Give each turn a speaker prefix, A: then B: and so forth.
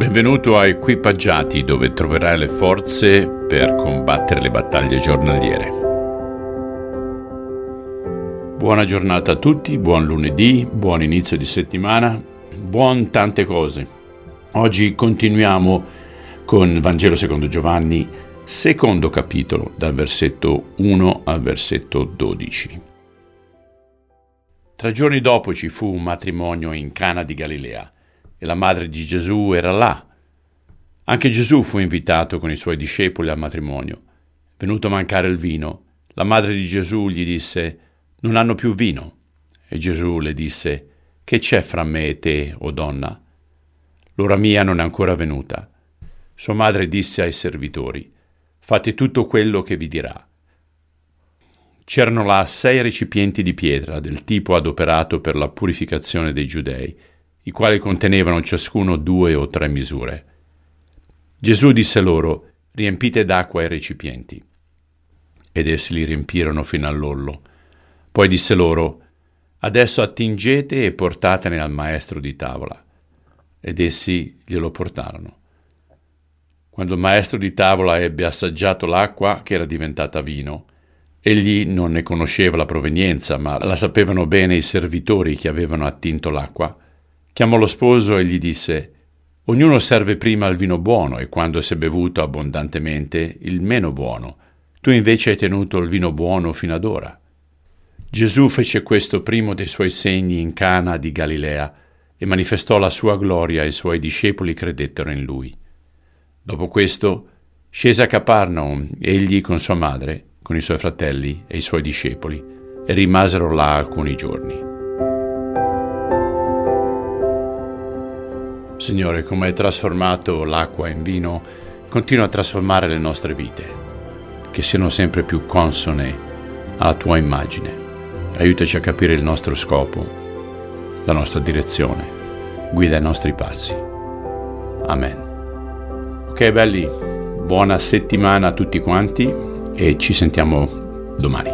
A: Benvenuto a Equipaggiati dove troverai le forze per combattere le battaglie giornaliere. Buona giornata a tutti, buon lunedì, buon inizio di settimana, buon tante cose. Oggi continuiamo con Vangelo secondo Giovanni, secondo capitolo, dal versetto 1 al versetto 12. Tre giorni dopo ci fu un matrimonio in Cana di Galilea e la madre di Gesù era là. Anche Gesù fu invitato con i suoi discepoli al matrimonio. Venuto a mancare il vino, la madre di Gesù gli disse, non hanno più vino. E Gesù le disse, che c'è fra me e te, o donna? L'ora mia non è ancora venuta. Sua madre disse ai servitori, fate tutto quello che vi dirà. C'erano là sei recipienti di pietra del tipo adoperato per la purificazione dei giudei i quali contenevano ciascuno due o tre misure. Gesù disse loro, riempite d'acqua i recipienti. Ed essi li riempirono fino all'ollo. Poi disse loro, adesso attingete e portatene al maestro di tavola. Ed essi glielo portarono. Quando il maestro di tavola ebbe assaggiato l'acqua, che era diventata vino, egli non ne conosceva la provenienza, ma la sapevano bene i servitori che avevano attinto l'acqua, Chiamò lo sposo e gli disse, Ognuno serve prima il vino buono e quando si è bevuto abbondantemente il meno buono. Tu invece hai tenuto il vino buono fino ad ora. Gesù fece questo primo dei suoi segni in Cana di Galilea e manifestò la sua gloria e i suoi discepoli credettero in lui. Dopo questo scese a Capernaum egli con sua madre, con i suoi fratelli e i suoi discepoli, e rimasero là alcuni giorni. Signore, come hai trasformato l'acqua in vino, continua a trasformare le nostre vite, che siano sempre più consone alla tua immagine. Aiutaci a capire il nostro scopo, la nostra direzione, guida i nostri passi. Amen. Ok belli, buona settimana a tutti quanti e ci sentiamo domani.